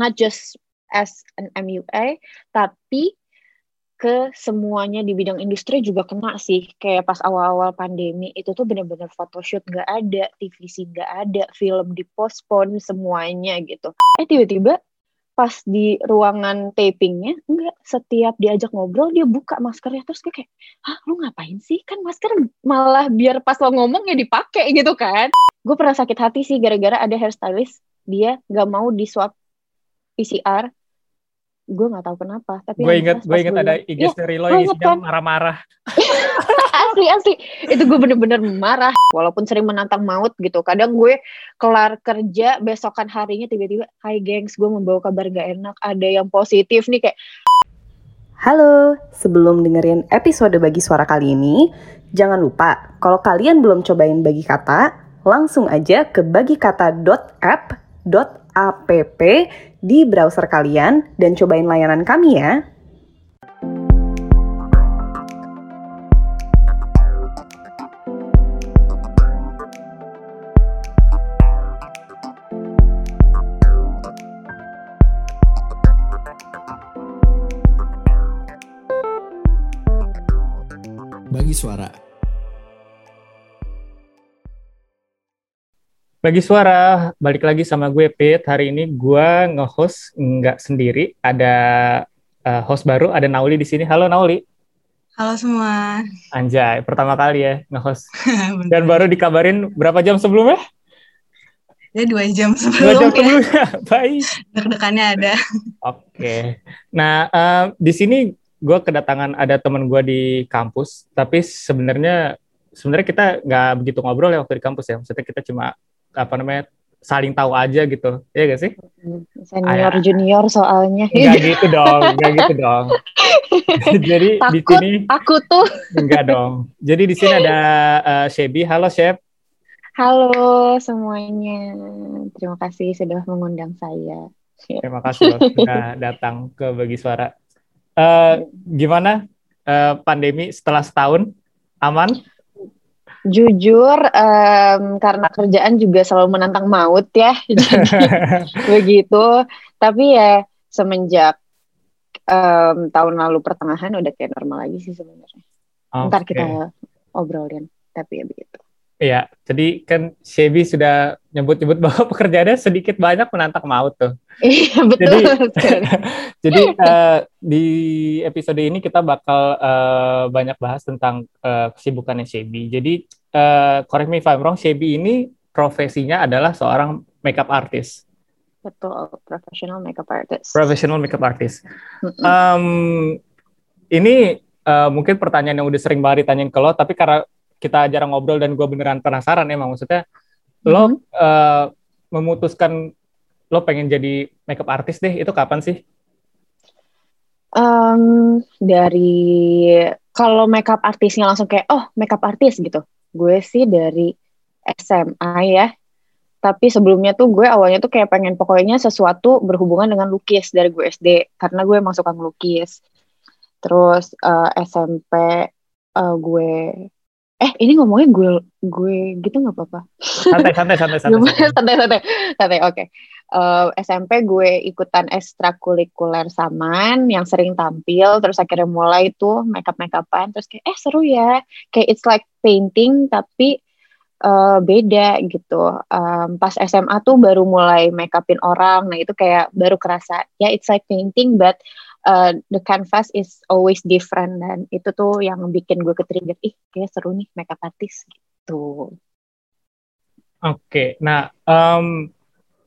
not just as an MUA tapi ke semuanya di bidang industri juga kena sih. Kayak pas awal-awal pandemi itu tuh bener-bener photoshoot nggak ada TVC nggak ada film dipospon semuanya gitu. Eh tiba-tiba pas di ruangan tapingnya enggak setiap diajak ngobrol dia buka maskernya terus gue kayak ah lu ngapain sih? Kan masker malah biar pas lo ngomong ya dipakai gitu kan. Gue pernah sakit hati sih gara-gara ada hairstylist dia nggak mau di swab PCR gue nggak tahu kenapa tapi gue inget gue inget ada IG ya, story lo yang isinya kan? marah-marah. Asli asli. Itu gue bener-bener marah. Walaupun sering menantang maut gitu kadang gue kelar kerja besokan harinya tiba-tiba hai gengs gue membawa kabar gak enak ada yang positif nih kayak Halo, sebelum dengerin episode Bagi Suara kali ini, jangan lupa kalau kalian belum cobain Bagi Kata, langsung aja ke bagikata.app.app di browser kalian dan cobain layanan kami ya. Bagi suara Bagi suara, balik lagi sama gue Pit. Hari ini gue nge-host nggak sendiri, ada uh, host baru, ada Nauli di sini. Halo Nauli. Halo semua. Anjay, pertama kali ya nge-host. Dan baru dikabarin berapa jam sebelumnya? Ya dua jam sebelum Dua jam sebelumnya, baik. Deg-degannya ada. Oke. Okay. Nah, uh, di sini gue kedatangan ada teman gue di kampus, tapi sebenarnya sebenarnya kita nggak begitu ngobrol ya waktu di kampus ya. Maksudnya kita cuma apa namanya saling tahu aja gitu. Ya gak sih? Senior Ayah. junior soalnya. Nggak gitu dong nggak gitu dong. Jadi Takut, di sini aku tuh. Nggak dong. Jadi di sini ada uh, Shebi. Halo Sheb halo semuanya. Terima kasih sudah mengundang saya. Terima kasih sudah datang ke bagi suara. Uh, gimana uh, pandemi setelah setahun? Aman Jujur, um, karena kerjaan juga selalu menantang maut ya, jadi begitu. Tapi ya semenjak um, tahun lalu pertengahan udah kayak normal lagi sih sebenarnya. Okay. Ntar kita obrolin, tapi ya begitu. Iya, jadi kan Shebi sudah nyebut-nyebut bahwa pekerjaannya sedikit banyak menantang maut tuh. Iya betul. Jadi, jadi uh, di episode ini kita bakal uh, banyak bahas tentang uh, kesibukannya Shebi. Jadi uh, correct me if I'm wrong, Shebi ini profesinya adalah seorang makeup artist. Betul, professional makeup artist. Professional makeup artist. Um, ini uh, mungkin pertanyaan yang udah sering banget ditanyain ke lo, tapi karena kita jarang ngobrol dan gue beneran penasaran emang maksudnya mm -hmm. lo uh, memutuskan lo pengen jadi makeup artist deh itu kapan sih? Um, dari kalau makeup artisnya langsung kayak oh makeup artist gitu, gue sih dari SMA ya. Tapi sebelumnya tuh gue awalnya tuh kayak pengen pokoknya sesuatu berhubungan dengan lukis dari gue SD karena gue emang suka ngelukis. Terus uh, eh, SMP uh, gue eh ini ngomongnya gue gue gitu nggak apa-apa. Santai santai santai santai santai. santai santai. Oke. Okay. uh, eh, SMP gue ikutan ekstrakurikuler saman yang sering tampil terus akhirnya mulai tuh makeup makeupan terus kayak eh seru ya. Kayak it's like painting tapi uh, beda gitu. Um, pas SMA tuh baru mulai makeupin orang. Nah itu kayak baru kerasa ya yeah, it's like painting but uh, the canvas is always different dan itu tuh yang bikin gue ketrigger ih kayak seru nih makeup artist gitu. Oke, okay. nah um,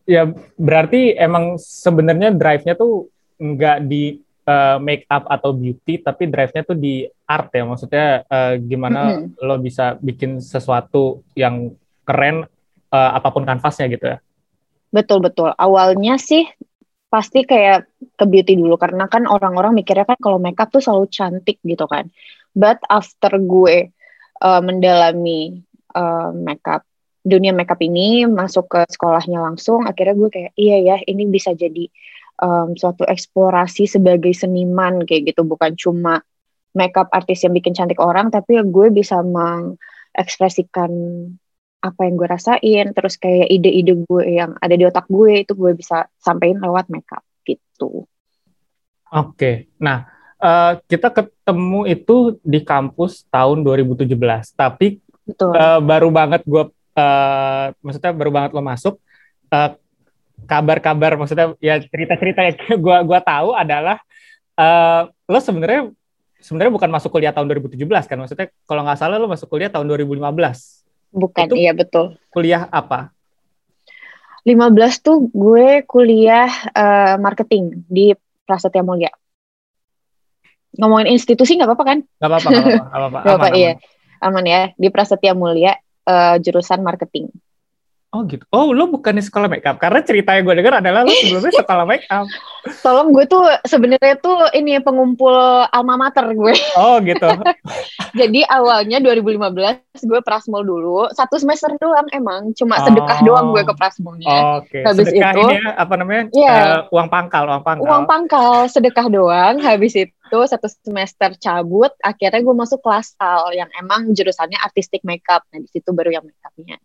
ya berarti emang sebenarnya drive-nya tuh nggak di uh, make up atau beauty, tapi drive-nya tuh di art ya. Maksudnya uh, gimana mm -hmm. lo bisa bikin sesuatu yang keren uh, apa pun kanvasnya gitu ya? Betul betul. Awalnya sih pasti kayak ke beauty dulu. Karena kan orang-orang mikirnya kan kalau makeup tuh selalu cantik gitu kan. But after gue uh, mendalami uh, makeup dunia makeup ini masuk ke sekolahnya langsung, akhirnya gue kayak iya ya ini bisa jadi um, suatu eksplorasi sebagai seniman kayak gitu. Bukan cuma makeup artis yang bikin cantik orang tapi gue bisa mengekspresikan apa yang gue rasain. Terus kayak ide-ide gue yang ada di otak gue itu gue bisa sampaikan lewat makeup gitu. Oke, nah uh, kita ketemu itu di kampus tahun 2017, tapi betul. uh, baru banget gue, uh, maksudnya baru banget lo masuk. Uh, kabar-kabar maksudnya ya cerita-cerita yang gue gua tahu adalah uh, lo sebenarnya sebenarnya bukan masuk kuliah tahun 2017 kan? Maksudnya kalau nggak salah lo masuk kuliah tahun 2015 bukan itu iya betul. kuliah apa 15 tuh gue kuliah uh, marketing di Prasetya Mulia. Ngomongin institusi nggak apa-apa kan? Nggak apa-apa, nggak apa-apa. Aman, iya. aman. Aman ya, di Prasetya Mulia uh, jurusan marketing. Oh gitu. Oh, lo bukannya sekolah makeup? Karena cerita yang gue dengar adalah lo sebelumnya sekolah makeup. Tolong gue tuh sebenarnya tuh ini pengumpul alma mater gue. Oh gitu. Jadi awalnya 2015 gue prasmul dulu, satu semester doang emang, cuma sedekah Oh. doang gue ke prasmulnya. Oke. Habis Sedekah itu- ini ya, apa namanya? Iya. Eh, uang pangkal, uang pangkal. Uang pangkal sedekah doang, habis itu satu semester cabut, akhirnya gue masuk kelas al yang emang jurusannya artistic makeup. Nah di situ baru yang makeupnya.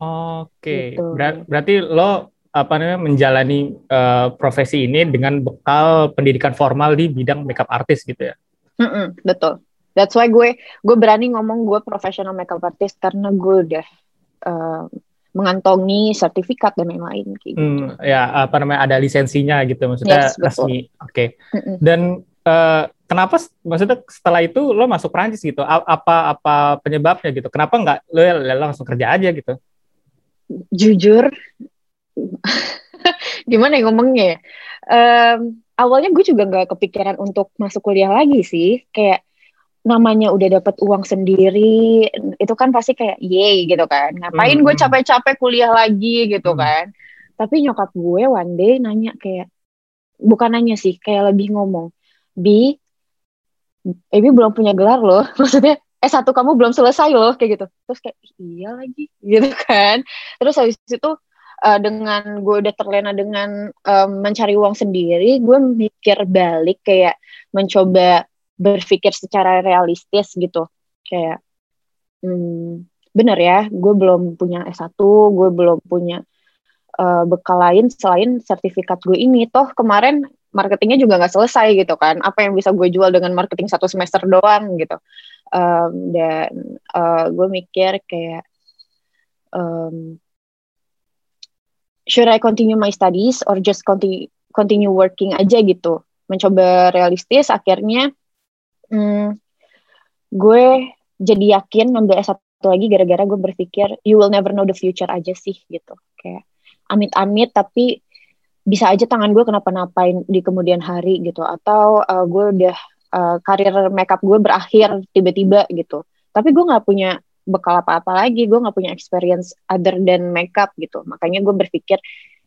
Oke. Gitu. Ber- berarti lo apa namanya menjalani eh, profesi ini dengan bekal pendidikan formal di bidang makeup artist gitu ya. Mm-mm, betul. That's why gue gue berani ngomong gue professional makeup artist karena gue udah eh, mengantongi sertifikat dan lain-lain kayak gitu. Hmm, ya apa namanya ada lisensinya gitu maksudnya Yes, betul. resmi. Oke. Mm-mm. Dan eh, kenapa maksudnya setelah itu lo masuk Prancis gitu? A- apa apa penyebabnya gitu? Kenapa nggak lo, lo langsung kerja aja gitu? Jujur, gimana ya ngomongnya? ya? Em, awalnya gue juga nggak kepikiran untuk masuk kuliah lagi sih. Kayak namanya udah dapat uang sendiri, itu kan pasti kayak yay gitu kan. Ngapain Hmm, gue hmm. capek-capek kuliah lagi gitu Hmm. kan? Tapi nyokap gue one day nanya kayak, bukan nanya sih, kayak lebih ngomong, Bi, Ebi belum punya gelar loh, maksudnya S1 kamu belum selesai loh, kayak gitu. Terus kayak, iya lagi, gitu kan. Terus habis itu eh, dengan gue udah terlena dengan em, mencari uang sendiri, gue mikir balik kayak mencoba berpikir secara realistis gitu. Kayak, hmm, bener ya, gue belum punya S1, gue belum punya eh, bekal lain selain sertifikat gue ini. Toh kemarin marketingnya juga nggak selesai gitu kan. Apa yang bisa gue jual dengan marketing satu semester doang gitu. Em, dan eh, gue mikir kayak, em, should I continue my studies or just continue continue working aja gitu. Mencoba realistis, akhirnya hmm, gue jadi yakin ngambil S1 lagi gara-gara gue berpikir you will never know the future aja sih gitu. Kayak amit-amit tapi bisa aja tangan gue kenapa-napain di kemudian hari gitu atau uh, gue udah uh, karir makeup gue berakhir tiba-tiba gitu. Tapi gue nggak punya bekal apa-apa lagi, gue nggak punya experience other than makeup gitu. Makanya gue berpikir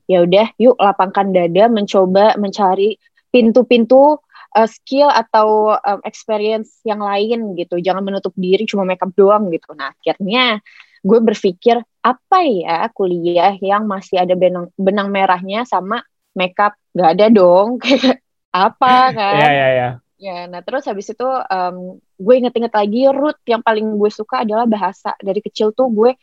ya udah yuk lapangkan dada mencoba mencari pintu-pintu uh, skill atau um, experience yang lain gitu. Jangan menutup diri cuma makeup doang gitu. Nah, akhirnya gue berpikir apa ya kuliah yang masih ada benang benang merahnya sama makeup gak ada dong kayak apa kan Iya iya iya. ya nah terus habis itu um, gue inget-inget lagi root yang paling gue suka adalah bahasa. Dari kecil tuh gue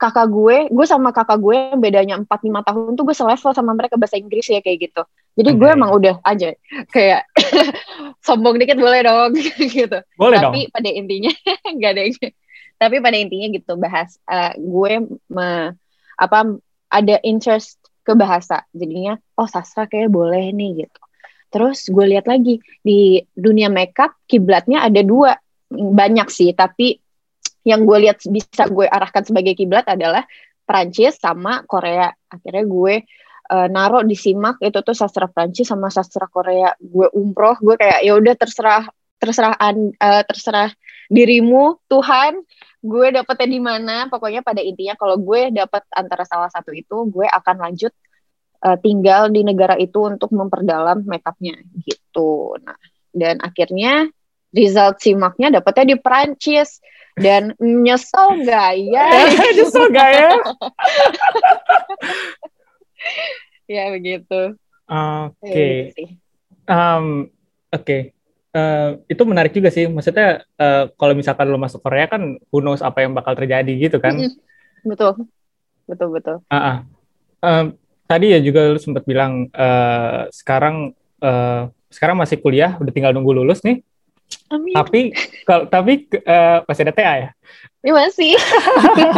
kakak gue gue sama kakak gue yang bedanya 4-5 tahun tuh gue selevel sama mereka bahasa Inggris ya kayak gitu. Jadi gue Oke. emang udah aja kayak sombong dikit boleh dong gitu. Boleh dong. tapi pada intinya nggak ada yang tapi pada intinya gitu bahas eh, gue me- apa ada interest ke bahasa. Jadinya oh sastra kayak boleh nih gitu terus gue lihat lagi di dunia makeup kiblatnya ada dua. Banyak sih tapi yang gue lihat bisa gue arahkan sebagai kiblat adalah Prancis sama Korea. Akhirnya gue eh, naruh di simak itu tuh sastra Prancis sama sastra Korea. Gue umroh gue kayak ya udah terserah terserah an- eh, terserah dirimu Tuhan gue dapetnya di mana. Pokoknya pada intinya kalau gue dapat antara salah satu itu gue akan lanjut eh, tinggal di negara itu untuk memperdalam makeupnya gitu nah dan akhirnya result simaknya dapetnya di Prancis dan nyesel nggak ya Nyesel gak ya? ya begitu Oke. Ya, gitu sih. Um, Oke. Eh, itu menarik juga sih. Maksudnya eh, kalau misalkan lo masuk Korea kan who knows apa yang bakal terjadi gitu kan. Betul betul betul uh -uh. Um, tadi ya juga lu sempat bilang uh, sekarang uh, sekarang masih kuliah udah tinggal nunggu lulus nih. Amin. tapi kalau tapi uh, masih ada TA ya? Ya masih.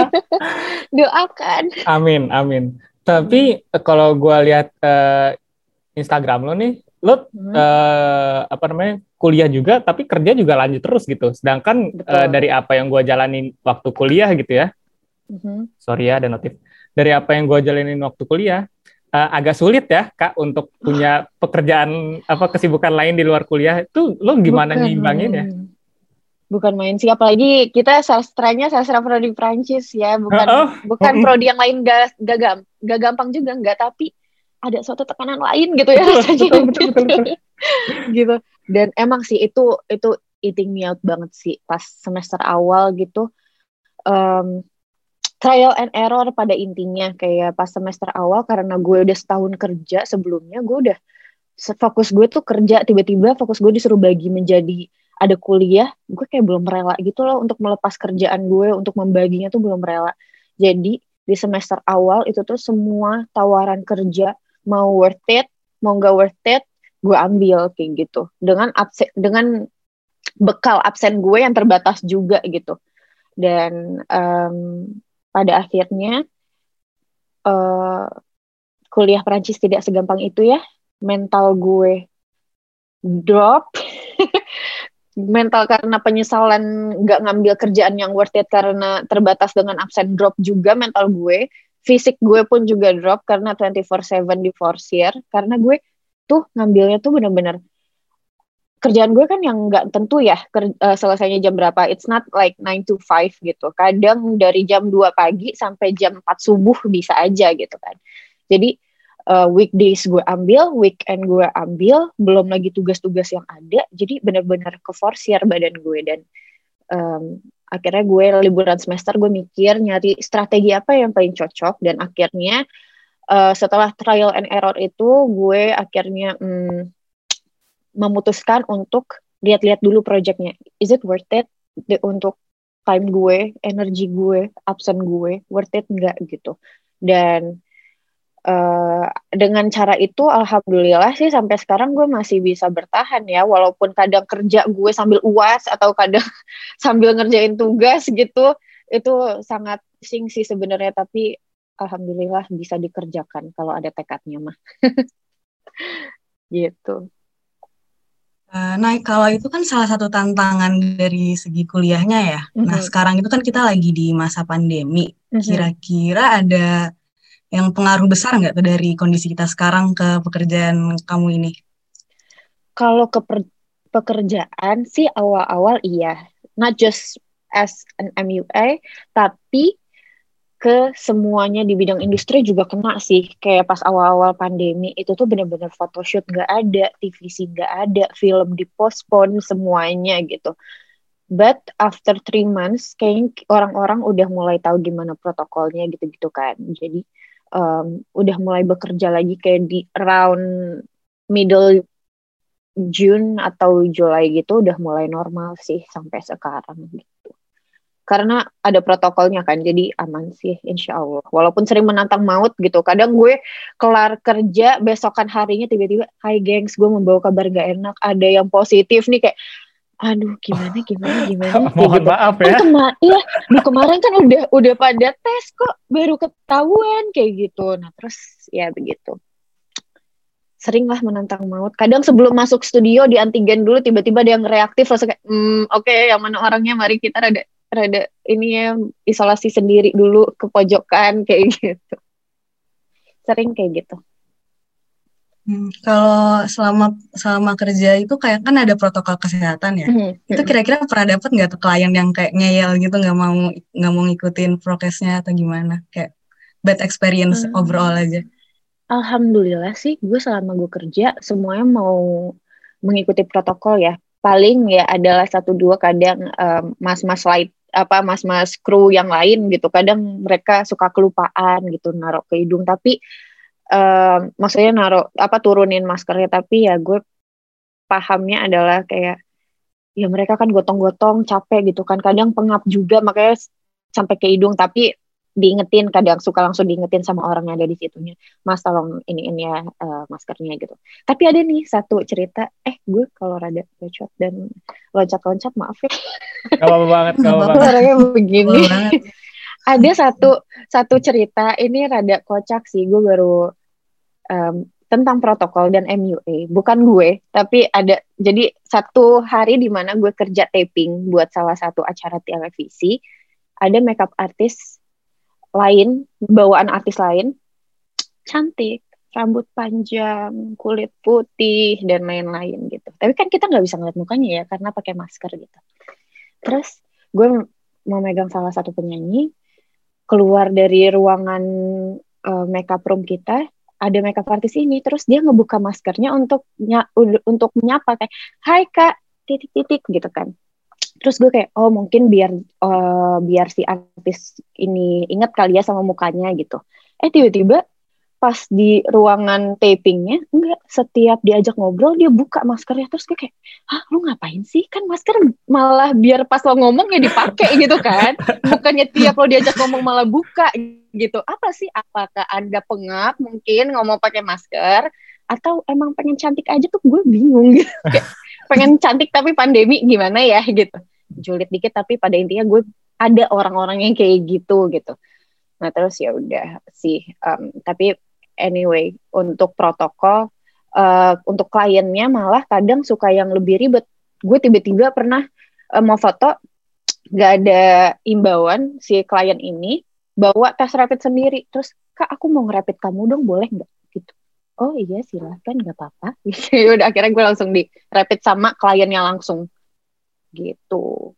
Doakan. Amin amin. Tapi kalau gue lihat uh, Instagram lo nih lo hmm. uh, apa namanya kuliah juga tapi kerja juga lanjut terus gitu. Sedangkan uh, dari apa yang gue jalanin waktu kuliah gitu ya. Hmm. sorry ya ada notif. Dari apa yang gue jalanin waktu kuliah uh, agak sulit ya kak untuk punya pekerjaan apa kesibukan lain di luar kuliah. Itu lo gimana bukan, nyimbangin ya? bukan main sih apalagi kita sastranya sastra prodi Prancis ya. Bukan uh, oh. bukan prodi yang lain gak gak, gak, gak gampang juga nggak tapi ada suatu tekanan lain gitu ya rasanya. betul, betul, betul, betul. gitu. Dan emang sih itu itu eating me out banget sih pas semester awal gitu. Um, trial and error pada intinya. Kayak pas semester awal karena gue udah setahun kerja sebelumnya gue udah fokus gue tuh kerja. Tiba-tiba fokus gue disuruh bagi menjadi ada kuliah. Gue kayak belum rela gitu loh untuk melepas kerjaan gue untuk membaginya tuh belum rela. Jadi di semester awal itu tuh semua tawaran kerja mau worth it mau nggak worth it gue ambil kayak gitu. Dengan absen dengan bekal absen gue yang terbatas juga gitu. Dan um, pada akhirnya uh, kuliah Perancis tidak segampang itu ya. Mental gue drop. Mental karena penyesalan nggak ngambil kerjaan yang worth it karena terbatas dengan absen drop juga mental gue. Fisik gue pun juga drop karena 24/7 di force year. Karena gue tuh ngambilnya tuh bener-bener kerjaan gue kan yang nggak tentu ya uh, selesainya jam berapa. It's not like 9 to 5 gitu. Kadang dari jam 2 pagi sampai jam 4 subuh bisa aja gitu kan. Jadi uh, weekdays gue ambil, weekend gue ambil, belum lagi tugas-tugas yang ada. Jadi benar-benar ke forsier badan gue dan um, akhirnya gue liburan semester gue mikir nyari strategi apa yang paling cocok dan akhirnya uh, setelah trial and error itu gue akhirnya hmm, memutuskan untuk lihat-lihat dulu projectnya. Is it worth it untuk time gue, energi gue, absen gue, worth it enggak gitu. Dan uh, dengan cara itu alhamdulillah sih sampai sekarang gue masih bisa bertahan ya walaupun kadang kerja gue sambil uas atau kadang sambil ngerjain tugas gitu itu sangat sing sih sebenarnya tapi alhamdulillah bisa dikerjakan kalau ada tekadnya mah gitu nah, kalau itu kan salah satu tantangan dari segi kuliahnya ya. Mm-hmm. Nah, sekarang itu kan kita lagi di masa pandemi. Kira-kira ada yang pengaruh besar nggak dari kondisi kita sekarang ke pekerjaan kamu ini? Kalau ke pekerjaan sih awal-awal iya. Not just as an MUA, tapi ke semuanya di bidang industri juga kena sih. Kayak pas awal-awal pandemi itu tuh bener-bener photoshoot nggak ada TVC nggak ada film dipospon semuanya gitu. But after three months kayaknya orang-orang udah mulai tahu gimana protokolnya gitu-gitu kan. Jadi um, udah mulai bekerja lagi kayak di around middle June atau Juli gitu udah mulai normal sih sampai sekarang gitu karena ada protokolnya kan jadi aman sih insya Allah. Walaupun sering menantang maut gitu kadang gue kelar kerja besokan harinya tiba-tiba Hai gengs gue membawa kabar gak enak ada yang positif nih kayak aduh gimana gimana gimana? Mohon gitu. maaf ya. Kan kema iya di kemarin kan udah udah pada tes kok baru ketahuan kayak gitu. Nah terus ya begitu. Sering lah menantang maut. Kadang sebelum masuk studio di antigen dulu tiba-tiba ada yang reaktif langsung kayak hmm, oke okay, yang mana orangnya? Mari kita ada rada ini ya isolasi sendiri dulu ke pojokan kayak gitu. Sering kayak gitu. Hmm, kalau selama selama kerja itu kayak kan ada protokol kesehatan ya. Hmm. itu kira-kira pernah dapat nggak tuh klien yang kayak ngeyel gitu nggak mau nggak mau ngikutin prokesnya atau gimana? Kayak bad experience hmm. overall aja. Alhamdulillah sih gue selama gue kerja semuanya mau mengikuti protokol ya. Paling ya adalah satu dua kadang um, mas-mas light apa mas-mas kru yang lain gitu. Kadang mereka suka kelupaan gitu naruh ke hidung. Tapi uh, maksudnya naruh apa turunin maskernya. Tapi ya gue pahamnya adalah kayak ya mereka kan gotong-gotong capek gitu kan. Kadang pengap juga makanya sampai ke hidung. Tapi diingetin kadang suka langsung diingetin sama orang yang ada di situnya. Mas tolong ini ini ya uh, maskernya gitu. Tapi ada nih satu cerita eh gue kalau rada bacot dan loncat-loncat maaf ya. Kalau banget kalau banget. Orangnya begini. Ada satu satu cerita ini rada kocak sih gue baru um, tentang protokol dan MUA bukan gue tapi ada jadi satu hari di mana gue kerja taping buat salah satu acara televisi ada makeup artist lain, bawaan artis lain, cantik, rambut panjang, kulit putih, dan lain-lain gitu. Tapi kan kita nggak bisa ngeliat mukanya ya, karena pakai masker gitu. Terus gue mau megang salah satu penyanyi, keluar dari ruangan uh, makeup room kita, ada makeup artis ini, terus dia ngebuka maskernya untuk ny untuk menyapa kayak, Hai kak, titik-titik gitu kan terus gue kayak oh mungkin biar uh, biar si artis ini inget kali ya sama mukanya gitu. Eh tiba-tiba pas di ruangan tapingnya enggak setiap diajak ngobrol dia buka maskernya. Terus gue kayak ah lu ngapain sih? Kan masker malah biar pas lo ngomong ya dipakai gitu kan. Bukannya tiap lo diajak ngomong malah buka gitu. Apa sih? Apakah anda pengap mungkin ngomong pakai masker? Atau emang pengen cantik aja tuh gue bingung gitu pengen cantik tapi pandemi gimana ya gitu. Julid dikit tapi pada intinya gue ada orang-orang yang kayak gitu gitu. Nah terus ya udah sih um, tapi anyway untuk protokol uh, untuk kliennya malah kadang suka yang lebih ribet. Gue tiba-tiba pernah uh, mau foto gak ada imbauan si klien ini bawa tes rapid sendiri. Terus kak aku mau ngerapid kamu dong boleh nggak oh iya silahkan nggak apa-apa. Gitu. Udah akhirnya gue langsung di rapid sama kliennya langsung. Gitu.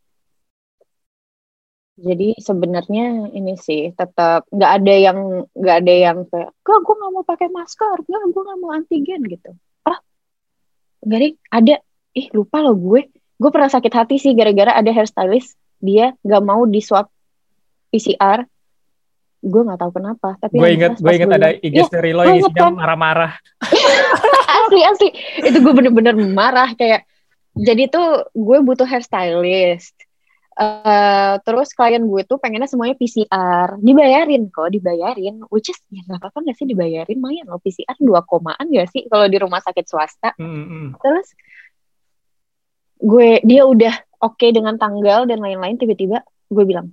Jadi sebenarnya ini sih tetap nggak ada yang nggak ada yang kayak kok gue nggak mau pakai masker nggak gue nggak mau antigen gitu. Ah nggak ada. Ih lupa loh gue. Gue pernah sakit hati sih gara-gara ada hairstylist dia nggak mau di swab PCR gue nggak tahu kenapa tapi gue inget gue inget ada IG ya, story lo yang isinya kan? marah-marah. asli asli. Itu gue bener-bener marah kayak jadi tuh gue butuh hairstylist. Uh, terus klien gue tuh pengennya semuanya PCR dibayarin kok dibayarin. Which is ya nggak apa-apa nggak sih dibayarin? Lumayan loh PCR dua komaan gak sih kalau di rumah sakit swasta? Mm -hmm. terus gue dia udah oke okay dengan tanggal dan lain-lain tiba-tiba gue bilang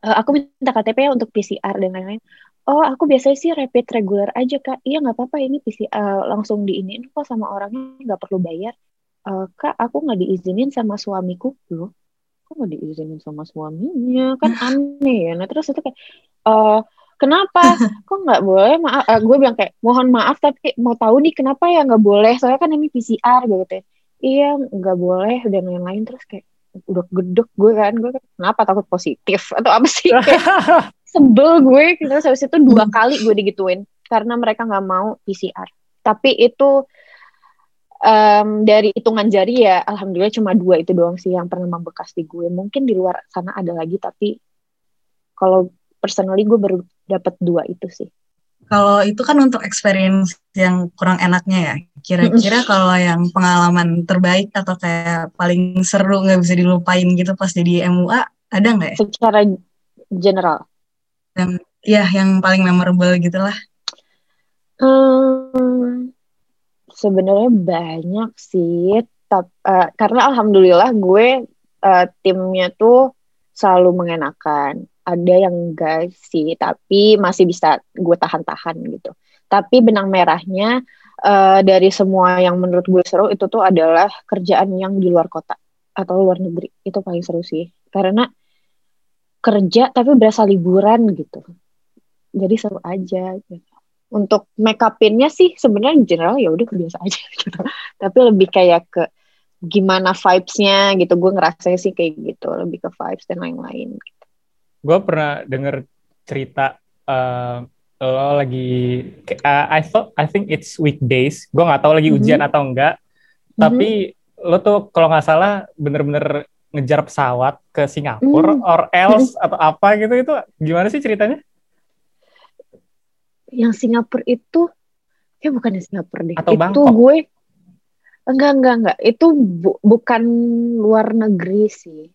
e, aku minta KTP ya untuk PCR dan lain-lain. Oh aku biasanya sih rapid regular aja kak. Iya nggak apa-apa. Ini PCR uh, langsung diinin kok sama orangnya. Nggak perlu bayar. Uh, kak aku nggak diizinin sama suamiku loh kok nggak diizinin sama suaminya. Kan aneh ya. Nah terus itu kayak uh, kenapa? Kok nggak boleh? Maaf uh, gue bilang kayak mohon maaf tapi mau tahu nih kenapa ya nggak boleh? Soalnya kan ini PCR gitu ya. Iya nggak boleh dan lain-lain. Terus kayak udah gedek gue kan gue kan kenapa takut positif? Atau apa sih? Kayak, sebel gue terus habis itu dua kali gue digituin karena mereka nggak mau PCR tapi itu um, dari hitungan jari ya alhamdulillah cuma dua itu doang sih yang pernah membekas di gue. Mungkin di luar sana ada lagi tapi kalau personally gue baru dapat dua itu sih kalau itu kan untuk experience yang kurang enaknya ya. Kira-kira kalau yang pengalaman terbaik atau kayak paling seru nggak bisa dilupain gitu pas jadi MUA ada nggak ya? Secara general. Yang ya yang paling memorable gitulah. Hmm, sebenarnya banyak sih. Tapi, uh, karena alhamdulillah gue uh, timnya tuh selalu mengenakan ada yang enggak sih tapi masih bisa gue tahan-tahan gitu. Tapi benang merahnya uh, dari semua yang menurut gue seru itu tuh adalah kerjaan yang di luar kota atau luar negeri. Itu paling seru sih. Karena kerja tapi berasa liburan gitu. Jadi seru aja gitu. untuk make upinnya sih sebenarnya general ya udah biasa aja gitu. Tapi lebih kayak ke gimana vibesnya gitu. Gue ngerasa sih kayak gitu. Lebih ke vibes dan lain-lain. gitu gue pernah denger cerita uh, lo lagi uh, I thought I think it's weekdays gue nggak tahu lagi mm-hmm. ujian atau enggak mm-hmm. tapi lo tuh kalau nggak salah bener-bener ngejar pesawat ke Singapura mm-hmm. or else mm-hmm. atau apa gitu itu gimana sih ceritanya? Yang Singapura itu ya bukan di Singapura deh. Atau itu Bangkok. gue enggak enggak enggak itu bu, bukan luar negeri sih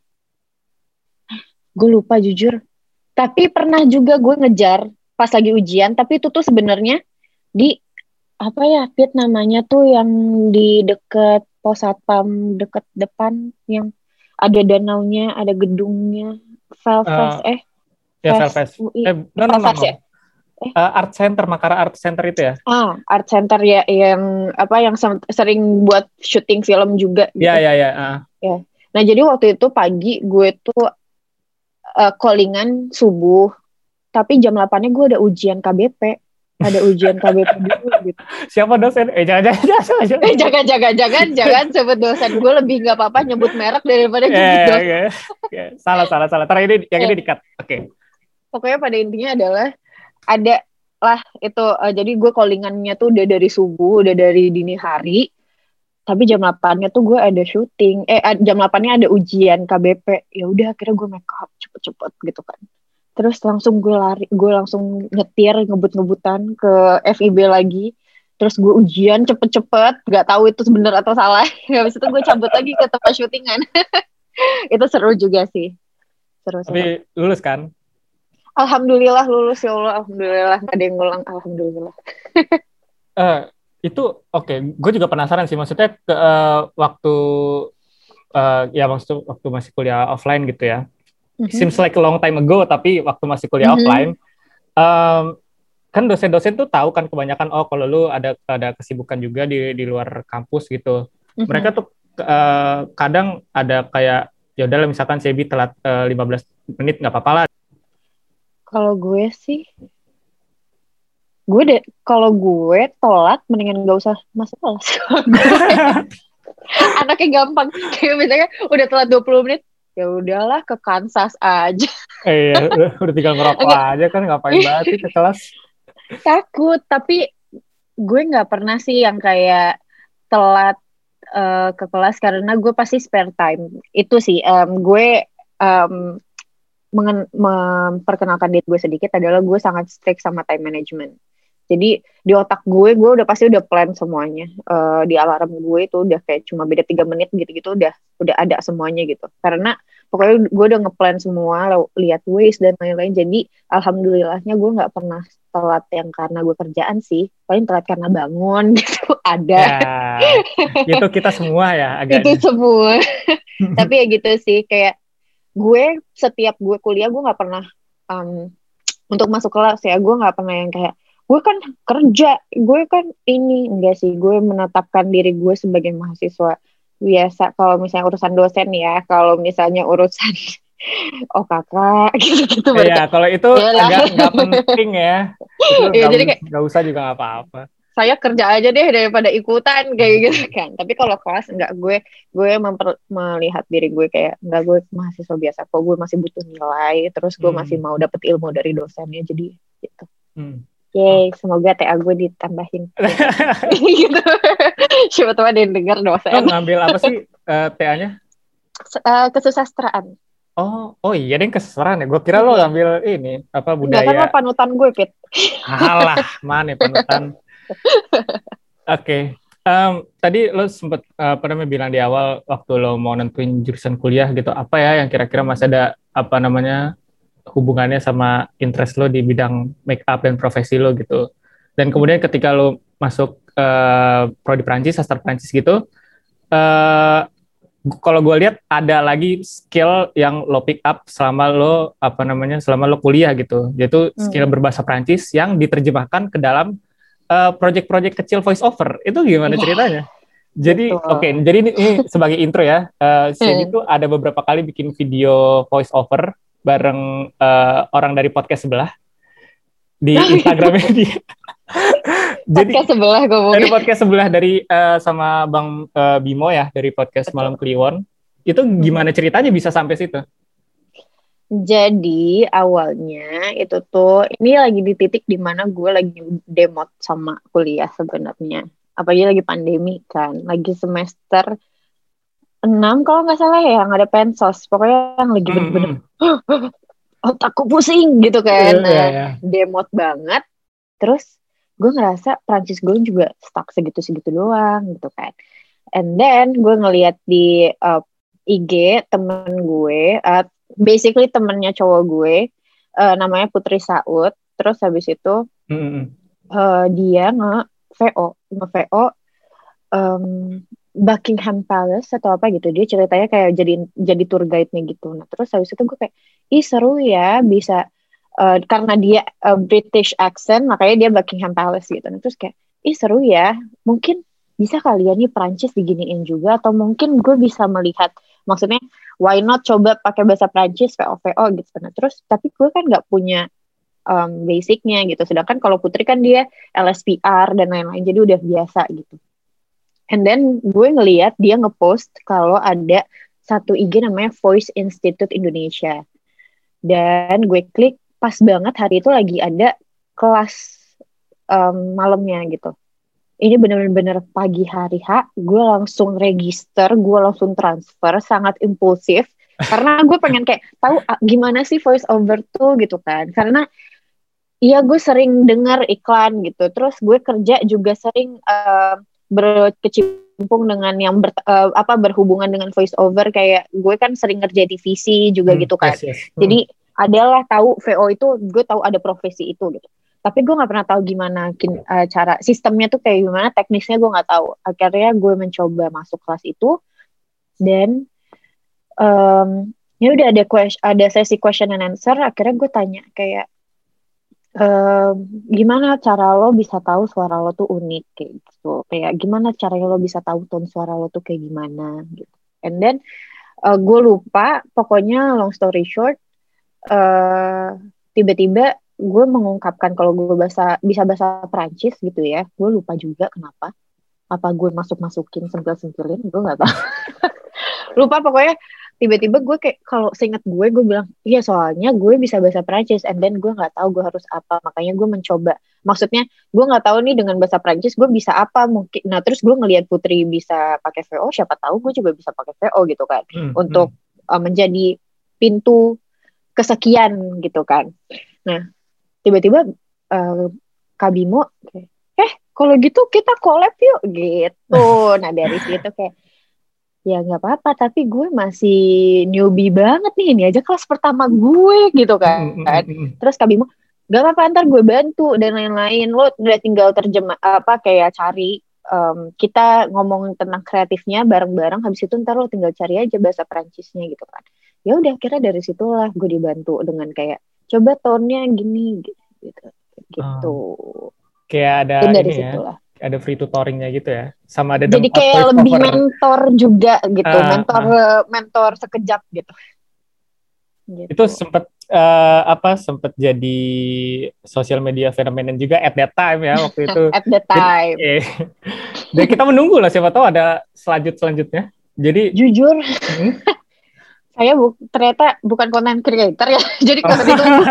gue lupa jujur Tapi pernah juga gue ngejar pas lagi ujian, tapi itu tuh sebenarnya di apa ya Pit namanya tuh yang di deket pos satpam deket depan yang ada danaunya, ada gedungnya, Velfest uh, eh ya Velfest. Eh, no, no, no, no. ya? Eh? Uh, art Center, Makara Art Center itu ya? Ah, Art Center ya yang apa yang sering buat syuting film juga. Gitu. Ya, ya, ya. Uh. Ya. Nah jadi waktu itu pagi gue tuh uh, callingan subuh, tapi jam 8-nya gue ada ujian KBP ada ujian KBP dulu gitu. Siapa dosen? Eh jangan jangan jangan jangan. Eh jangan jangan jangan jangan sebut dosen. Gue lebih nggak apa-apa nyebut merek daripada nyebut yeah, dosen. Yeah, yeah. Salah salah salah. Terakhir ini yang ini dikat. Oke. Okay. Pokoknya pada intinya adalah ada lah itu uh, jadi gue callingannya tuh udah dari subuh, udah dari dini hari. Tapi jam 8-nya tuh gue ada syuting. Eh jam 8-nya ada ujian KBP. Ya udah akhirnya gue make up cepet-cepet gitu kan. Terus langsung gue lari gue langsung nyetir ngebut-ngebutan ke FIB lagi. Terus gue ujian cepet-cepet nggak tahu itu bener atau salah. Habis itu gue cabut lagi ke tempat syutingan. Itu seru juga sih. Seru tapi seru. lulus kan? Alhamdulillah lulus ya allah. Alhamdulillah gak ada yang ngulang. Alhamdulillah. Uh, itu oke. Okay. gue juga penasaran sih. Maksudnya ke uh, waktu uh, ya maksud waktu masih kuliah offline gitu ya hmm Seems like a long time ago, tapi waktu masih kuliah mm-hmm. offline, um, kan dosen-dosen tuh tahu kan kebanyakan oh kalau lu ada ada kesibukan juga di di luar kampus gitu. Mm-hmm. Mereka tuh uh, kadang ada kayak ya udahlah misalkan Sebi telat uh, eh, 15 menit nggak apa-apa lah. Kalau gue sih gue deh kalau gue telat mendingan gak usah masuk kelas anaknya gampang kayak misalnya udah telat 20 menit ya udahlah ke Kansas aja. Eh, iya, udah tinggal ngerokok aja kan ngapain banget ke kelas. Takut, tapi gue nggak pernah sih yang kayak telat uh, ke kelas karena gue pasti spare time. Itu sih um, gue um, memperkenalkan diri gue sedikit adalah gue sangat strict sama time management. Jadi di otak gue, gue udah pasti udah plan semuanya. Uh, di alarm gue itu udah kayak cuma beda tiga menit gitu-gitu udah udah ada semuanya gitu. Karena pokoknya gue udah ngeplan semua, lihat waste dan lain-lain. Jadi alhamdulillahnya gue nggak pernah telat yang karena gue kerjaan sih. Paling telat karena bangun gitu ada. Ya, itu kita semua ya agak. itu semua. Tapi ya gitu sih kayak gue setiap gue kuliah gue nggak pernah um, untuk masuk kelas ya gue nggak pernah yang kayak gue kan kerja gue kan ini enggak sih gue menetapkan diri gue sebagai mahasiswa biasa. Kalau misalnya urusan dosen ya kalau misalnya urusan oh kakak gitu gitu ya kalau itu nggak nggak penting ya. Itu ya, jadi kayak nggak usah juga nggak apa-apa. Saya kerja aja deh daripada ikutan kayak gitu kan. Tapi kalau kelas enggak gue gue memper, melihat diri gue kayak enggak gue mahasiswa biasa kok. Gue masih butuh nilai terus gue hmm. masih mau dapet ilmu dari dosennya jadi gitu. Hmm. Yeay, semoga TA gue ditambahin. gitu. Siapa tahu ada yang dengar dosen. Lo ngambil apa sih uh, TA-nya? Uh, kesusastraan. Oh, oh iya deh kesusastraan ya. Gue kira lo iya. ngambil ini apa budaya. Enggak kan panutan gue, Pit. Alah, mana panutan. Oke. Okay. Um, tadi lo sempat uh, apa namanya bilang di awal waktu lo mau nentuin jurusan kuliah gitu apa ya yang kira-kira masih ada apa namanya hubungannya sama interest lo di bidang make up dan profesi lo gitu. Dan kemudian ketika lo masuk uh, prodi Prancis, sastra Prancis gitu, uh, kalau gue lihat ada lagi skill yang lo pick up selama lo apa namanya selama lo kuliah gitu, yaitu hmm. skill berbahasa Prancis yang diterjemahkan ke dalam uh, project-project kecil voice over. Itu gimana ceritanya? Jadi oke, okay, jadi ini, ini sebagai intro ya. Uh, Sini hmm. tuh ada beberapa kali bikin video voice over bareng uh, orang dari podcast sebelah di Instagramnya dia. Jadi podcast sebelah gue Dari podcast sebelah dari uh, sama Bang uh, Bimo ya dari podcast Betul. Malam Kliwon. Itu gimana ceritanya bisa sampai situ? Jadi awalnya itu tuh ini lagi di titik di mana gue lagi demot sama kuliah sebenarnya. Apalagi lagi pandemi kan, lagi semester enam kalau nggak salah ya yang ada pensos. Pokoknya yang lagi bener-bener mm otakku pusing gitu kan. Yeah, yeah, yeah. demot banget. Terus gue ngerasa Prancis gue juga stuck segitu-segitu doang gitu kan. And then gue ngeliat di uh, IG temen gue uh, basically temennya cowok gue uh, namanya Putri Saud. Terus habis itu mm -hmm. uh, dia nge VO nge VO um, Buckingham Palace atau apa gitu dia ceritanya kayak jadi jadi tour guide-nya gitu. Nah terus habis itu gue kayak ih seru ya bisa uh, karena dia uh, British accent makanya dia Buckingham Palace gitu. Nah terus kayak ih seru ya mungkin bisa kalian nih Prancis diginiin juga atau mungkin gue bisa melihat maksudnya why not coba pakai bahasa Prancis VO gitu. Nah terus tapi gue kan nggak punya um, basicnya gitu. Sedangkan kalau Putri kan dia LSPR dan lain-lain jadi udah biasa gitu And then gue ngeliat dia ngepost kalau ada satu IG namanya Voice Institute Indonesia. Dan gue klik pas banget hari itu lagi ada kelas um, malamnya gitu. Ini bener-bener pagi hari H, gue langsung register, gue langsung transfer, sangat impulsif. Karena gue pengen kayak tahu gimana sih voice over tuh gitu kan. Karena Iya gue sering dengar iklan gitu. Terus gue kerja juga sering uh, berkecimpung dengan yang ber, uh, apa berhubungan dengan voice over kayak gue kan sering ngerjain divisi juga hmm, gitu kan. Yes, yes. Hmm. Jadi adalah tahu VO itu gue tahu ada profesi itu gitu. Tapi gue nggak pernah tahu gimana uh, cara sistemnya tuh kayak gimana, teknisnya gue nggak tahu. Akhirnya gue mencoba masuk kelas itu dan um, ya udah ada question, ada sesi question and answer. Akhirnya gue tanya kayak uh, gimana cara lo bisa tahu suara lo tuh unik kayak gitu. Kayak gimana caranya lo bisa tahu tone suara lo tuh kayak gimana gitu. And then uh, gue lupa pokoknya long story short uh, tiba-tiba gue mengungkapkan kalau gue bahasa bisa bahasa Prancis gitu ya. Gue lupa juga kenapa. Apa gue masuk masukin sempil sempilin gue nggak tahu. Lupa pokoknya tiba-tiba gue kayak kalau seingat gue gue bilang iya soalnya gue bisa bahasa Prancis and then gue nggak tahu gue harus apa. Makanya gue mencoba. Maksudnya gue nggak tahu nih dengan bahasa Prancis gue bisa apa mungkin nah terus gue ngelihat Putri bisa pakai VO siapa tahu gue juga bisa pakai VO gitu kan hmm, untuk hmm. Uh, menjadi pintu kesekian gitu kan. Nah tiba-tiba uh, Kabimo kayak eh kalau gitu kita collab yuk gitu. Nah dari situ kayak ya nggak apa-apa tapi gue masih newbie banget nih ini aja kelas pertama gue gitu kan mm -hmm. terus Kak Bimo gak apa-apa ntar gue bantu dan lain-lain lo udah tinggal terjemah apa kayak cari um, kita ngomong tentang kreatifnya bareng-bareng habis itu ntar lo tinggal cari aja bahasa Prancisnya gitu kan ya udah kira dari situlah gue dibantu dengan kayak coba tone-nya gini gitu gitu, gitu. Oh. kayak ada dari ini ya, situlah ada free tutoringnya gitu ya. Sama ada jadi kayak lebih cover. mentor juga gitu uh, mentor uh. mentor sekejap gitu, gitu. itu sempat uh, eh, apa sempat jadi sosial media fenomenon juga at that time ya waktu itu. At that time. jadi, eh, dan kita menunggu lah siapa tahu ada selanjut selanjutnya. Jadi jujur. Hmm? saya bu ternyata bukan content creator ya. Jadi kalau ditunggu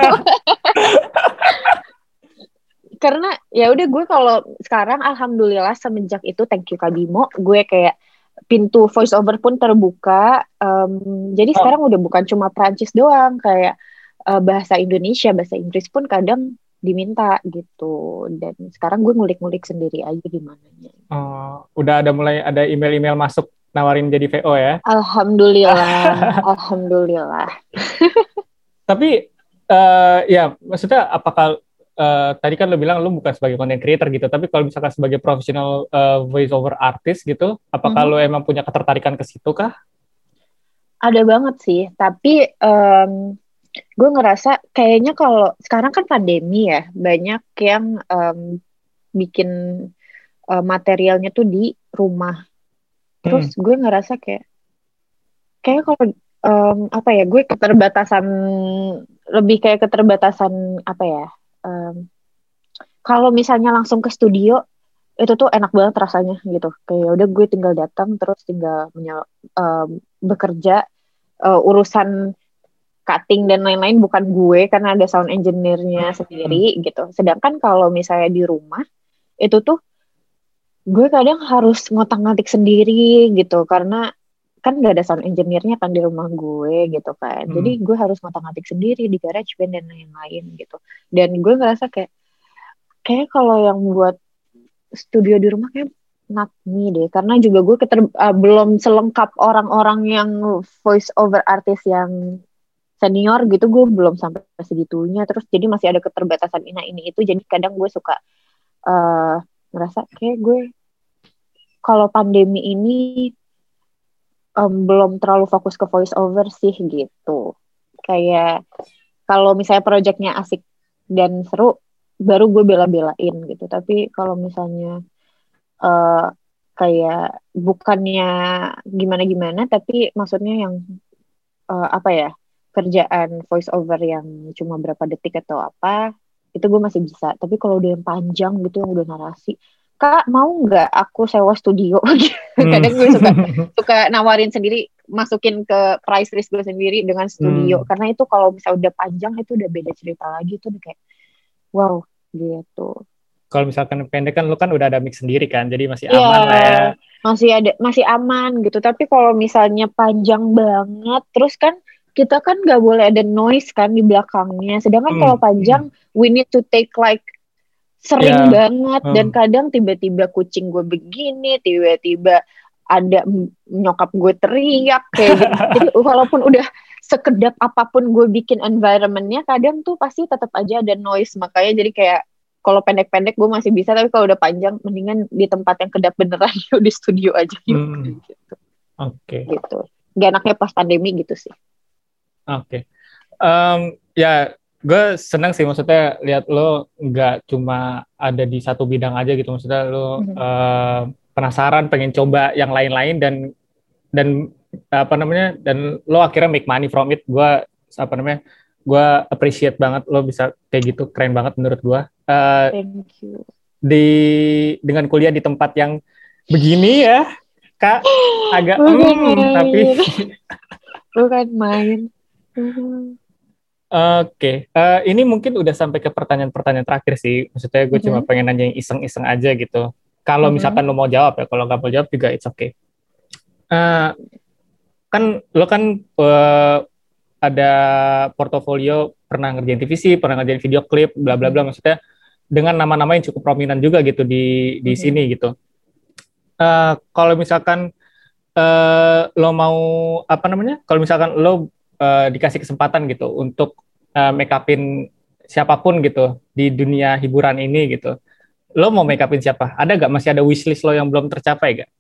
karena ya udah gue kalau sekarang alhamdulillah semenjak itu thank you Kak Bimo gue kayak pintu voice over pun terbuka um, jadi oh. sekarang udah bukan cuma Prancis doang kayak uh, bahasa Indonesia bahasa Inggris pun kadang diminta gitu. Dan sekarang gue ngulik-ngulik sendiri aja gimana oh, udah ada mulai ada email-email masuk nawarin jadi VO ya? Alhamdulillah alhamdulillah. Tapi uh, ya maksudnya apakah uh, tadi kan lo bilang lo bukan sebagai content creator gitu, tapi kalau misalkan sebagai profesional uh, voice over artist gitu, apakah mm -hmm. lo emang punya ketertarikan ke situ kah? Ada banget sih, tapi um, gue ngerasa kayaknya kalau sekarang kan pandemi ya, banyak yang um, bikin uh, materialnya tuh di rumah. Terus hmm. gue ngerasa kayak kayak kalau um, apa ya, gue keterbatasan lebih kayak keterbatasan apa ya? Um, kalau misalnya langsung ke studio itu tuh enak banget rasanya gitu. Kayak udah gue tinggal datang terus tinggal menyal, um, bekerja. Uh, urusan cutting dan lain-lain bukan gue karena ada sound engineer-nya hmm. sendiri gitu. Sedangkan kalau misalnya di rumah itu tuh gue kadang harus ngotak-ngatik sendiri gitu. Karena kan gak ada sound engineer-nya kan di rumah gue gitu kan. Hmm. Jadi gue harus ngotak-ngatik sendiri di garage band dan lain-lain gitu. Dan gue ngerasa kayak kayak kalau yang buat studio di rumah kayak not me deh karena juga gue keter, uh, belum selengkap orang-orang yang voice over artist yang senior gitu gue belum sampai segitunya terus jadi masih ada keterbatasan ini ini itu jadi kadang gue suka uh, ngerasa kayak gue kalau pandemi ini um, belum terlalu fokus ke voice over sih gitu. Kayak kalau misalnya proyeknya asik dan seru baru gue bela-belain gitu. Tapi kalau misalnya uh, kayak bukannya gimana-gimana tapi maksudnya yang uh, apa ya kerjaan voice over yang cuma berapa detik atau apa itu gue masih bisa. Tapi kalau udah yang panjang gitu yang udah narasi kak mau nggak aku sewa studio hmm. kadang gue suka suka nawarin sendiri masukin ke price list gue sendiri dengan studio hmm. karena itu kalau misalnya udah panjang itu udah beda cerita lagi tuh kayak wow gitu kalau misalkan pendek kan lu kan udah ada mix sendiri kan jadi masih aman yeah, lah ya masih ada masih aman gitu tapi kalau misalnya panjang banget terus kan kita kan nggak boleh ada noise kan di belakangnya sedangkan hmm. kalau panjang hmm. we need to take like sering yeah. banget hmm. dan kadang tiba-tiba kucing gue begini tiba-tiba ada nyokap gue teriak kayak gitu jadi walaupun udah sekedap apa pun gue bikin environmentnya kadang tuh pasti tetap aja ada noise makanya jadi kayak kalau pendek-pendek gue masih bisa tapi kalau udah panjang mendingan di tempat yang kedap beneran yuk di studio aja yuk hmm. gitu. Oke. Okay. Gitu. Gak enaknya pas pandemi gitu sih. Oke. Okay. Um, ya gue senang sih maksudnya lihat lo nggak cuma ada di satu bidang aja gitu. Maksudnya lo mm-hmm. uh, penasaran pengen coba yang lain-lain dan dan apa namanya dan lo akhirnya make money from it. Gue apa namanya gue appreciate banget lo bisa kayak gitu. Keren banget menurut gue uh, thank you. di dengan kuliah di tempat yang begini ya kak agak bukan mm, main. tapi bukan main Oke, okay. uh, eh, ini mungkin udah sampai ke pertanyaan-pertanyaan terakhir sih. Maksudnya gue mm -hmm. cuma pengen nanya yang iseng-iseng aja gitu. Kalau mm -hmm. misalkan lo mau jawab ya, kalau nggak mau jawab juga it's okay. Uh, kan lo kan uh, ada portofolio pernah ngerjain TVC, pernah ngerjain video klip, bla bla bla hmm. maksudnya dengan nama-nama yang cukup prominent juga gitu di di hmm. sini gitu. Uh, kalau misalkan uh, lo mau apa namanya? Kalau misalkan lo uh, dikasih kesempatan gitu untuk uh, make upin siapa pun gitu di dunia hiburan ini gitu, lo mau make upin siapa? Ada gak masih ada wishlist lo yang belum tercapai gak?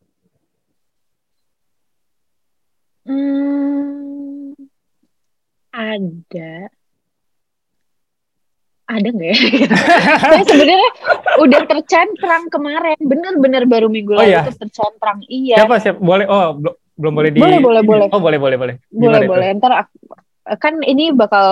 ada ada nggak ya? Saya sebenarnya udah tercentrang kemarin, bener-bener baru minggu oh, lalu iya? tercentrang. Iya. Siapa siapa? Boleh? Oh belum boleh di. Boleh boleh boleh. Oh boleh boleh boleh. Boleh boleh. Ntar kan ini bakal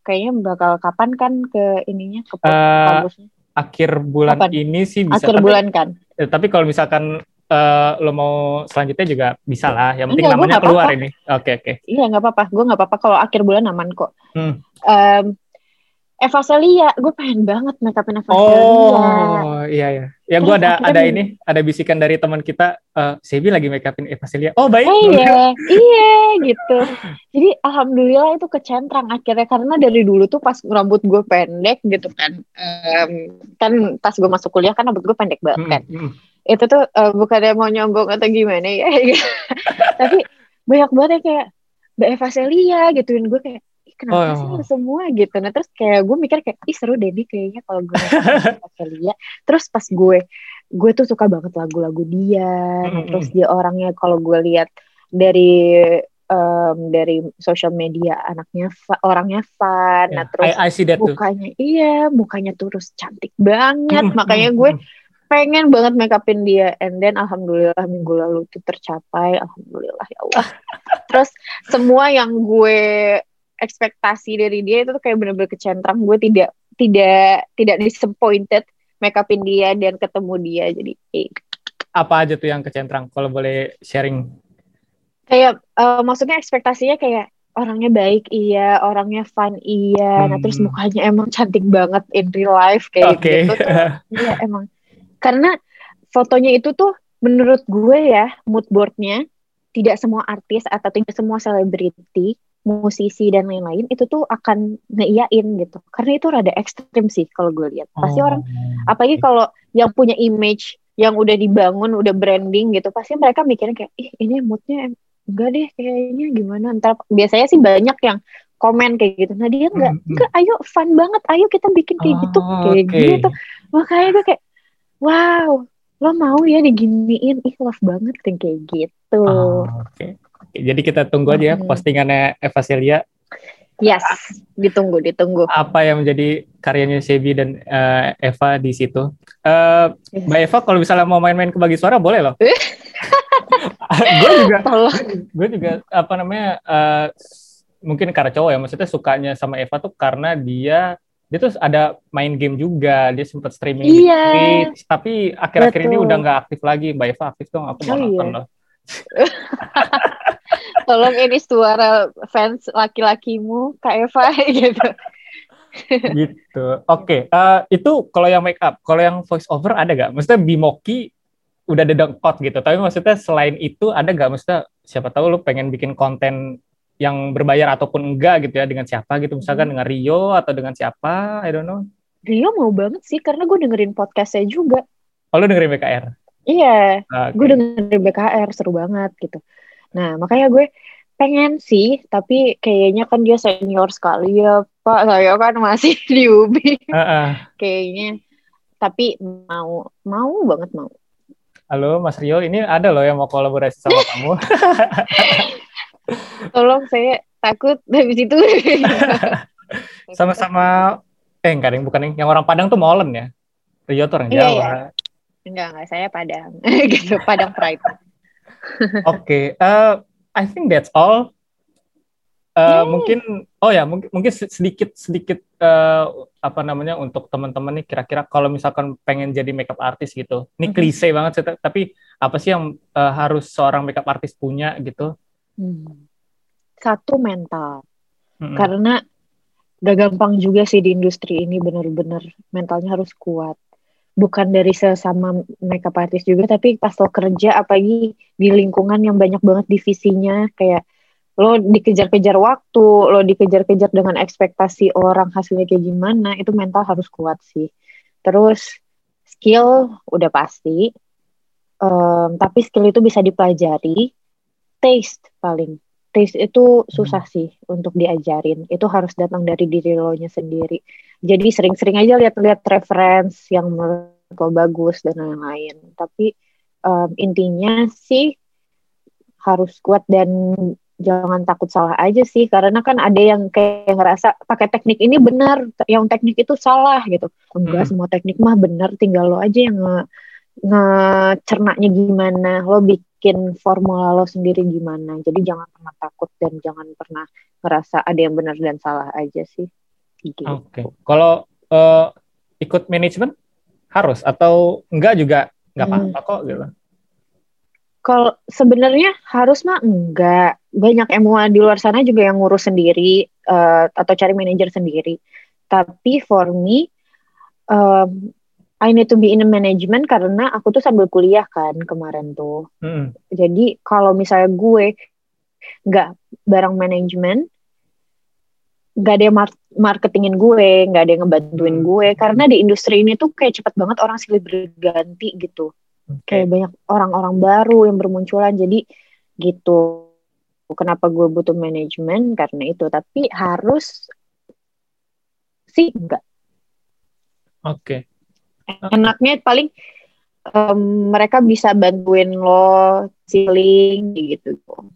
kayaknya bakal kapan kan ke ininya ke uh, Akhir bulan kapan? ini sih bisa. Akhir tapi, bulan kan. Eh, tapi kalau misalkan uh, lo mau selanjutnya juga bisa lah. Yang penting Enggak, namanya keluar apa -apa. ini. Oke okay, oke. Okay. Iya nggak apa-apa. Gue nggak apa-apa kalau akhir bulan aman kok. Hmm. Um, Eva Celia, gue pengen banget make upin Eva oh, Celia. Oh iya iya. Ya gue ada ada ini, ada bisikan dari teman kita, uh, Sebi lagi make upin Eva Celia. Oh baik. Oh, iya, iya gitu. Jadi alhamdulillah itu kecentrang akhirnya karena dari dulu tuh pas rambut gue pendek gitu kan, um, kan pas gue masuk kuliah kan rambut gue pendek banget hmm, kan. Hmm, hmm itu tuh uh, bukannya mau nyombong atau gimana ya tapi banyak banget ya kayak Mbak Eva Celia gituin gue kayak kenapa oh, sih semua gitu? Nah terus kayak gue mikir kayak ih seru deh nih kayaknya kalau gue Celia terus pas gue gue tuh suka banget lagu-lagu dia. Mm -hmm. terus dia orangnya kalau gue lihat dari um, dari social media anaknya orangnya fun yeah, nah terus I, I see that mukanya too. iya mukanya terus cantik banget. Mm -hmm. makanya gue pengen banget make upin dia. And then alhamdulillah minggu lalu itu tercapai. Alhamdulillah ya Allah. Terus semua yang gue ekspektasi dari dia itu tuh kayak bener-bener kecentrang gue tidak tidak tidak disappointed make upin dia dan ketemu dia jadi eh. apa aja tuh yang kecentrang kalau boleh sharing kayak uh, maksudnya ekspektasinya kayak orangnya baik iya orangnya fun iya hmm. nah terus hmm. mukanya emang cantik banget in real life kayak okay. gitu iya emang karena fotonya itu tuh menurut gue ya mood boardnya tidak semua artis atau tidak semua selebriti musisi dan lain-lain itu tuh akan ngeiyain gitu karena itu rada ekstrim sih kalau gue lihat pasti oh. orang apalagi kalau yang punya image yang udah dibangun udah branding gitu pasti mereka mikirnya kayak ih ini moodnya enggak deh kayaknya gimana ntar biasanya sih banyak yang komen kayak gitu. Nah dia enggak, hmm, enggak, ayo fun banget, ayo kita bikin kayak oh, gitu, kayak okay. gitu. Makanya gue kayak, wow, lo mau ya diginiin, ih love banget kayak gitu. Oh, Oke, okay. Jadi kita tunggu aja ya postingannya Eva Celia. Yes, ditunggu, ditunggu. Apa yang menjadi karyanya Sebi dan uh, Eva di situ? Uh, yes. Mbak Eva, kalau misalnya mau main-main ke bagi suara, boleh loh. gue juga, gue juga apa namanya? Uh, mungkin karena cowok ya maksudnya sukanya sama Eva tuh karena dia dia tuh ada main game juga dia sempat streaming iya, di Twitch tapi akhir-akhir ini udah nggak aktif lagi Mbak Eva aktif dong aku mau oh, nonton iya. loh tolong ini suara fans laki-lakimu Kak Eva gitu. Gitu. Oke okay. uh, eh, itu kalau yang make up kalau yang voice over ada gak maksudnya Bimoki udah ada dengkot gitu. Tapi maksudnya selain itu ada gak maksudnya siapa tahu lu pengen bikin konten yang berbayar ataupun enggak gitu ya dengan siapa gitu? Misalkan hmm. dengan Rio atau dengan siapa? I don't know. Rio mau banget sih karena gue dengerin podcastnya juga. Oh lu dengerin BKR iya. Okay. gue dengerin BKR seru banget gitu nah makanya gue pengen sih tapi kayaknya kan dia senior sekali ya pak saya kan masih di UBI uh -uh. kayaknya tapi mau mau banget mau Halo Mas Rio, ini ada loh yang mau kolaborasi sama kamu. Tolong saya takut habis itu. Sama-sama eh enggak yang bukan yang orang Padang tuh molen ya. Rio tuh orang iya, Jawa. Iya. Enggak, enggak, saya Padang. gitu, Padang Pride. Oke, okay, uh, I think that's all. Uh, mungkin oh ya mungkin mungkin sedikit sedikit uh, apa namanya untuk teman-teman nih kira-kira kalau misalkan pengen jadi makeup artist gitu ini klise banget sih tapi apa sih yang uh, harus seorang makeup artist punya gitu Hmm. Satu mental. Hmm. Karena gak gampang juga sih di industri ini bener-bener mentalnya harus kuat. Bukan dari sesama makeup artist juga, tapi pas lo kerja apalagi di lingkungan yang banyak banget divisinya, kayak lo dikejar-kejar waktu, lo dikejar-kejar dengan ekspektasi orang hasilnya kayak gimana, itu mental harus kuat sih. Terus skill udah pasti, um, tapi skill itu bisa dipelajari, taste paling taste itu susah hmm. sih untuk diajarin. Itu harus datang dari diri lo nya sendiri. Jadi sering-sering aja lihat-lihat reference yang menurut lo bagus dan lain-lain. Tapi um, intinya sih harus kuat dan jangan takut salah aja sih. Karena kan ada yang kayak ngerasa pakai teknik ini benar yang teknik itu salah gitu. Enggak hmm. semua teknik mah benar tinggal lo aja yang nge ngecernanya gimana. Lo bikin bikin formula lo sendiri gimana. Jadi jangan pernah takut dan jangan pernah ngerasa ada yang benar dan salah aja sih. Gitu. Oke. Okay. Kalau uh, ikut manajemen harus atau enggak juga enggak hmm. apa-apa kok gitu. Kalau sebenarnya harus mah enggak. Banyak MUA di luar sana juga yang ngurus sendiri uh, atau cari manajer sendiri. Tapi for me um, I need to be in a management karena aku tuh sambil kuliah kan kemarin tuh. Hmm. Jadi kalau misalnya gue nggak bareng manajemen, nggak ada yang marketingin gue, nggak ada yang ngebantuin hmm. gue karena di industri ini tuh kayak cepet banget orang silih berganti gitu. Okay. Kayak banyak orang-orang baru yang bermunculan jadi gitu. Kenapa gue butuh manajemen karena itu, tapi harus sih enggak. Oke. Okay enaknya paling um, mereka bisa bantuin lo ceiling gitu. Oke.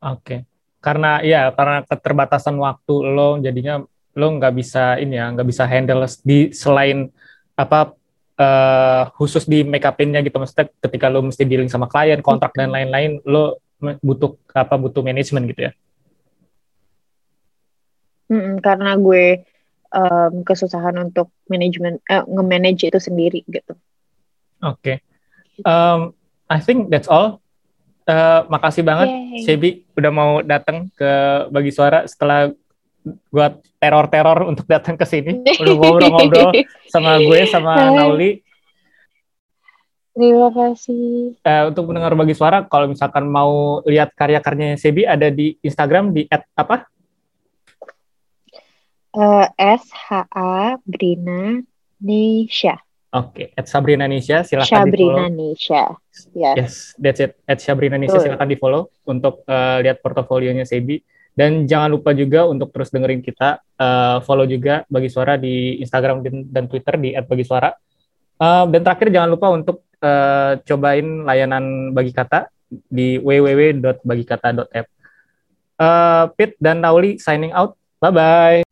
Okay. Karena ya karena keterbatasan waktu lo jadinya lo nggak bisa ini ya nggak bisa handle di selain apa uh, khusus di make upinnya gitu maksudnya ketika lo mesti dealing sama klien kontrak dan lain-lain lo butuh apa butuh manajemen gitu ya. Mm -mm, karena gue um, kesusahan untuk manajemen uh, nge-manage itu sendiri gitu. Oke. Okay. Um, I think that's all. Uh, makasih banget Yay. Shebi udah mau datang ke bagi suara setelah gua teror-teror untuk datang ke sini udah ngobrol-ngobrol sama gue sama Nauli. Terima kasih. Uh, untuk mendengar bagi suara, kalau misalkan mau lihat karya-karyanya Sebi ada di Instagram di at apa? Uh, S H A Brina Nisha. Oke, okay. at Sabrina Nisha silakan Sabrina Nisha. Yes. yes, that's it. At Sabrina Nisha silakan di follow untuk uh, lihat portofolionya Sebi Dan jangan lupa juga untuk terus dengerin kita, uh, follow juga Bagi Suara di Instagram dan, Twitter di @bagisuara. Uh, dan terakhir jangan lupa untuk uh, cobain layanan Bagi Kata di www.bagikata.app. Uh, Pit dan Nauli signing out. Bye bye.